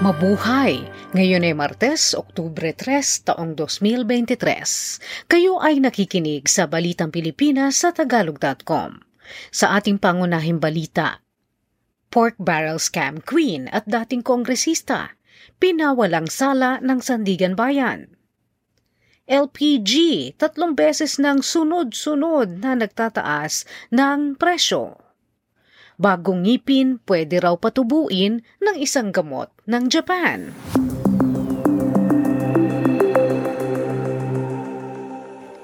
Mabuhay! Ngayon ay Martes, Oktubre 3, taong 2023. Kayo ay nakikinig sa Balitang Pilipinas sa Tagalog.com. Sa ating pangunahing balita, Pork Barrel Scam Queen at dating kongresista, pinawalang sala ng Sandigan Bayan. LPG, tatlong beses ng sunod-sunod na nagtataas ng presyo bagong ngipin pwede raw patubuin ng isang gamot ng Japan.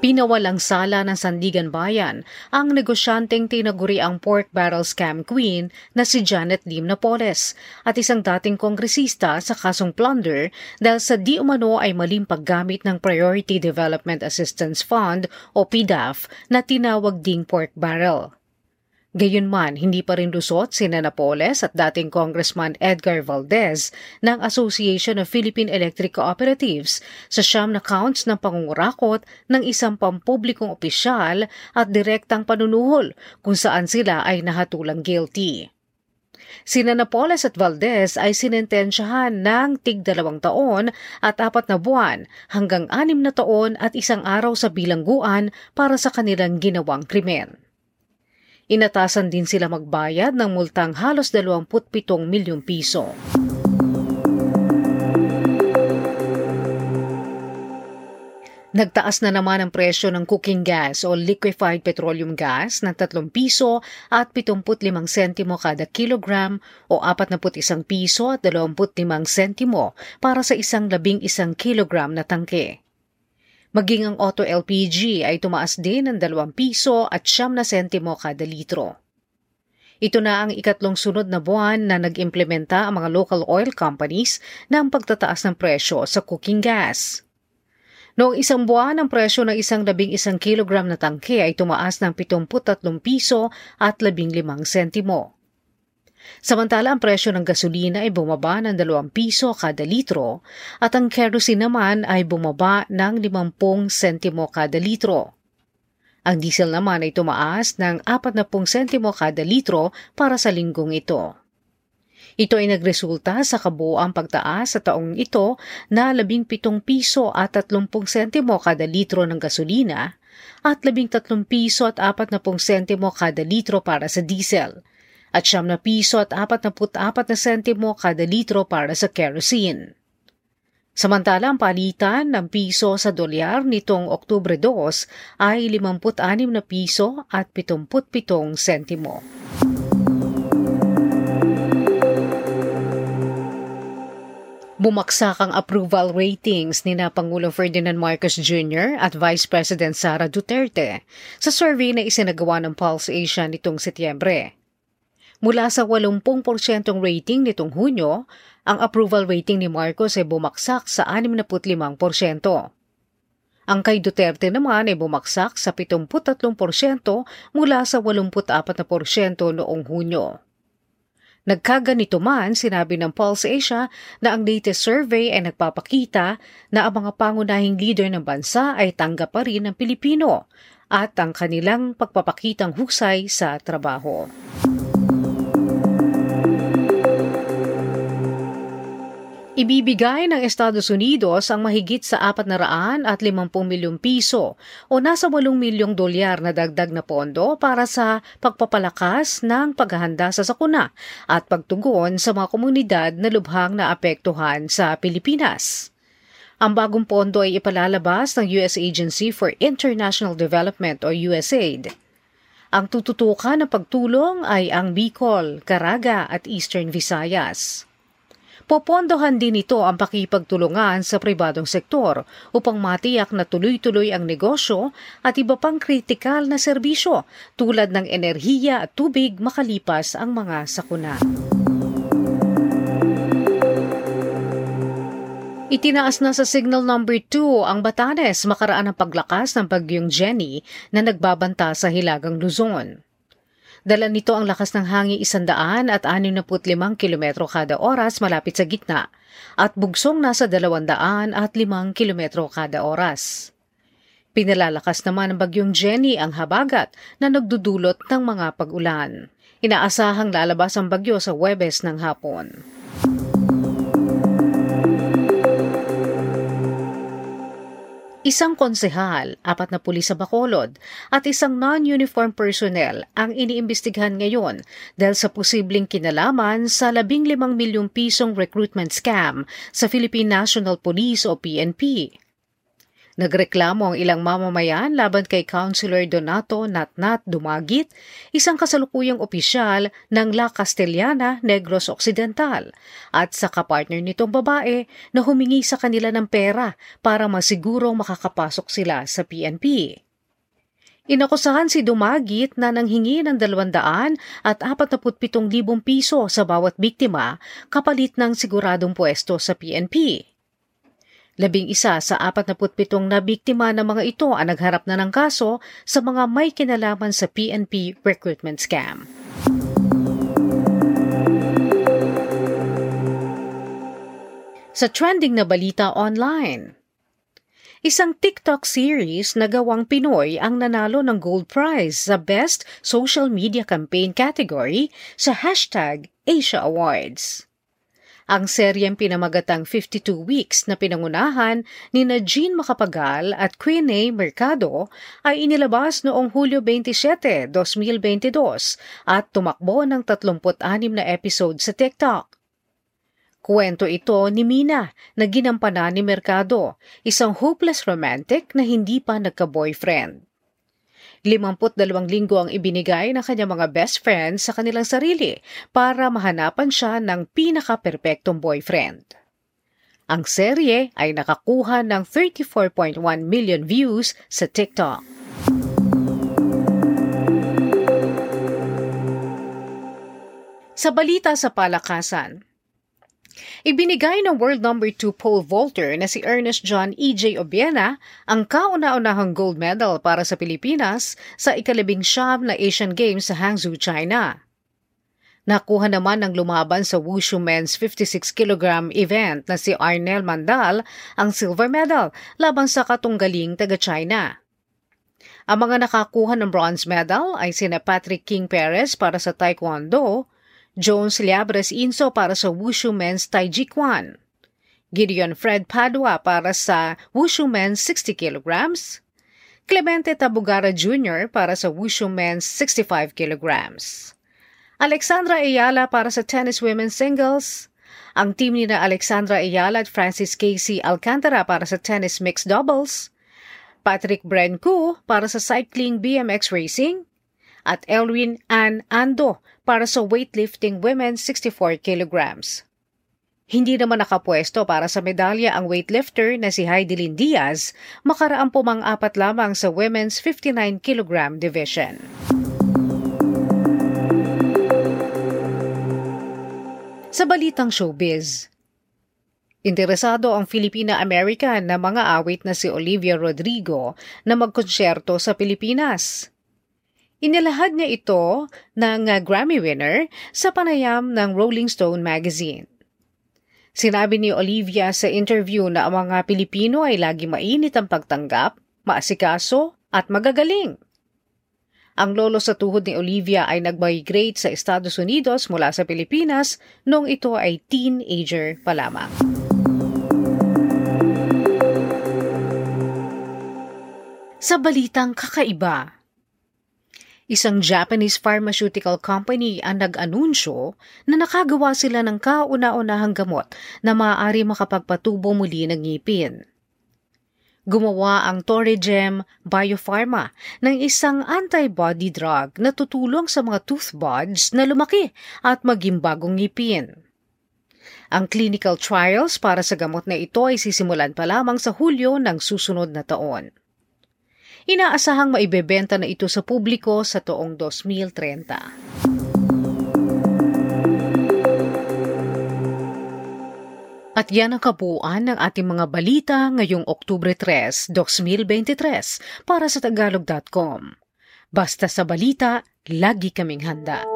Pinawalang sala ng Sandigan Bayan ang negosyanteng tinaguri ang pork barrel scam queen na si Janet Lim Napoles at isang dating kongresista sa kasong plunder dahil sa di umano ay maling paggamit ng Priority Development Assistance Fund o PDAF na tinawag ding pork barrel. Gayunman, hindi pa rin lusot si Napoles at dating Congressman Edgar Valdez ng Association of Philippine Electric Cooperatives sa siyam na counts ng pangungurakot ng isang pampublikong opisyal at direktang panunuhol kung saan sila ay nahatulang guilty. Sina Napoles at Valdez ay sinentensyahan ng tig dalawang taon at apat na buwan hanggang anim na taon at isang araw sa bilangguan para sa kanilang ginawang krimen. Inatasan din sila magbayad ng multang halos 27 milyong piso. Nagtaas na naman ang presyo ng cooking gas o liquefied petroleum gas ng 3 piso at 75 sentimo kada kilogram o 41 piso at 25 sentimo para sa isang labing isang kilogram na tangke. Maging ang auto LPG ay tumaas din ng 2 piso at siyam na sentimo kada litro. Ito na ang ikatlong sunod na buwan na nag-implementa ang mga local oil companies ng pagtataas ng presyo sa cooking gas. Noong isang buwan, ang presyo ng isang labing isang kilogram na tangke ay tumaas ng 73 piso at 15 sentimo. Samantala ang presyo ng gasolina ay bumaba ng 2 piso kada litro at ang kerosene naman ay bumaba ng 50 sentimo kada litro. Ang diesel naman ay tumaas ng 40 sentimo kada litro para sa linggong ito. Ito ay nagresulta sa kabuoang pagtaas sa taong ito na 17 piso at 30 sentimo kada litro ng gasolina at 13 piso at 40 sentimo kada litro para sa diesel at siyam na piso at apat na put-apat na sentimo kada litro para sa kerosene. Samantala ang palitan ng piso sa dolyar nitong Oktubre 2 ay 56 na piso at 77 sentimo. Bumaksak ang approval ratings ni na Pangulong Ferdinand Marcos Jr. at Vice President Sara Duterte sa survey na isinagawa ng Pulse Asia nitong Setyembre. Mula sa 80% rating nitong Hunyo, ang approval rating ni Marcos ay bumaksak sa 65%. Ang kay Duterte naman ay bumaksak sa 73% mula sa 84% noong Hunyo. Nagkaganito man, sinabi ng Pulse Asia na ang latest survey ay nagpapakita na ang mga pangunahing leader ng bansa ay tanggap pa rin ng Pilipino at ang kanilang pagpapakitang husay sa trabaho. Ibibigay ng Estados Unidos ang mahigit sa 400 at 50 milyong piso o nasa 8 milyong dolyar na dagdag na pondo para sa pagpapalakas ng paghahanda sa sakuna at pagtugon sa mga komunidad na lubhang naapektuhan sa Pilipinas. Ang bagong pondo ay ipalalabas ng U.S. Agency for International Development o USAID. Ang tututukan ng pagtulong ay ang Bicol, Caraga at Eastern Visayas. Popondohan din ito ang pakipagtulungan sa pribadong sektor upang matiyak na tuloy-tuloy ang negosyo at iba pang kritikal na serbisyo tulad ng enerhiya at tubig makalipas ang mga sakuna. Itinaas na sa signal number 2 ang Batanes makaraan ng paglakas ng bagyong Jenny na nagbabanta sa Hilagang Luzon. Dala nito ang lakas ng hangin isandaan at 65 kilometro kada oras malapit sa gitna at bugsong nasa 200 at 5 kilometro kada oras. Pinalalakas naman ng bagyong Jenny ang habagat na nagdudulot ng mga pag-ulan. Inaasahang lalabas ang bagyo sa Webes ng hapon. Isang konsehal, apat na pulis sa Bacolod, at isang non-uniform personnel ang iniimbestigahan ngayon dahil sa posibleng kinalaman sa 15 milyong pisong recruitment scam sa Philippine National Police o PNP. Nagreklamo ang ilang mamamayan laban kay Councilor Donato Natnat Dumagit, isang kasalukuyang opisyal ng La Castellana, Negros Occidental, at sa kapartner nitong babae na humingi sa kanila ng pera para masigurong makakapasok sila sa PNP. Inakusahan si Dumagit na nanghingi ng 200 at 47,000 piso sa bawat biktima kapalit ng siguradong pwesto sa PNP. Labing isa sa 47 na biktima ng mga ito ang nagharap na ng kaso sa mga may kinalaman sa PNP recruitment scam. Sa trending na balita online, Isang TikTok series na gawang Pinoy ang nanalo ng gold prize sa Best Social Media Campaign category sa hashtag Asia Awards. Ang seryeng pinamagatang 52 Weeks na pinangunahan ni na Jean Macapagal at Queen A. Mercado ay inilabas noong Hulyo 27, 2022 at tumakbo ng 36 na episode sa TikTok. Kwento ito ni Mina na ginampanan ni Mercado, isang hopeless romantic na hindi pa nagka-boyfriend. 52 linggo ang ibinigay ng kanyang mga best friends sa kanilang sarili para mahanapan siya ng pinaka-perpektong boyfriend. Ang serye ay nakakuha ng 34.1 million views sa TikTok. Sa balita sa palakasan, Ibinigay ng world number 2 pole vaulter na si Ernest John E.J. Obiena ang kauna-unahang gold medal para sa Pilipinas sa ikalabing siyam na Asian Games sa Hangzhou, China. Nakuha naman ng lumaban sa Wushu Men's 56 kg event na si Arnel Mandal ang silver medal laban sa katunggaling taga-China. Ang mga nakakuha ng bronze medal ay sina Patrick King Perez para sa Taekwondo, Jones Liabres Inso para sa Wushu Men's Taiji Kwan. Gideon Fred Padua para sa Wushu Men's 60 kg. Clemente Tabugara Jr. para sa Wushu Men's 65 kg. Alexandra Ayala para sa Tennis Women's Singles. Ang team ni na Alexandra Ayala at Francis Casey Alcantara para sa Tennis Mixed Doubles. Patrick Brencu para sa Cycling BMX Racing at Elwin Ann Ando para sa weightlifting women 64 kilograms. Hindi naman nakapwesto para sa medalya ang weightlifter na si Heidelin Diaz, makaraang pumang-apat lamang sa women's 59 kilogram division. Sa balitang showbiz, Interesado ang Filipina-American na mga awit na si Olivia Rodrigo na magkonsyerto sa Pilipinas. Inilahad niya ito ng uh, Grammy winner sa panayam ng Rolling Stone magazine. Sinabi ni Olivia sa interview na ang mga Pilipino ay lagi mainit ang pagtanggap, maasikaso at magagaling. Ang lolo sa tuhod ni Olivia ay nag-migrate sa Estados Unidos mula sa Pilipinas noong ito ay teenager pa lamang. Sa balitang kakaiba, Isang Japanese pharmaceutical company ang nag-anunsyo na nakagawa sila ng kauna-unahang gamot na maaari makapagpatubo muli ng ngipin. Gumawa ang Torregem Biopharma ng isang antibody drug na tutulong sa mga tooth buds na lumaki at maging bagong ngipin. Ang clinical trials para sa gamot na ito ay sisimulan pa lamang sa Hulyo ng susunod na taon. Inaasahang maibebenta na ito sa publiko sa toong 2030. At yan ang kabuuan ng ating mga balita ngayong Oktubre 3, 2023 para sa tagalog.com. Basta sa balita, lagi kaming handa.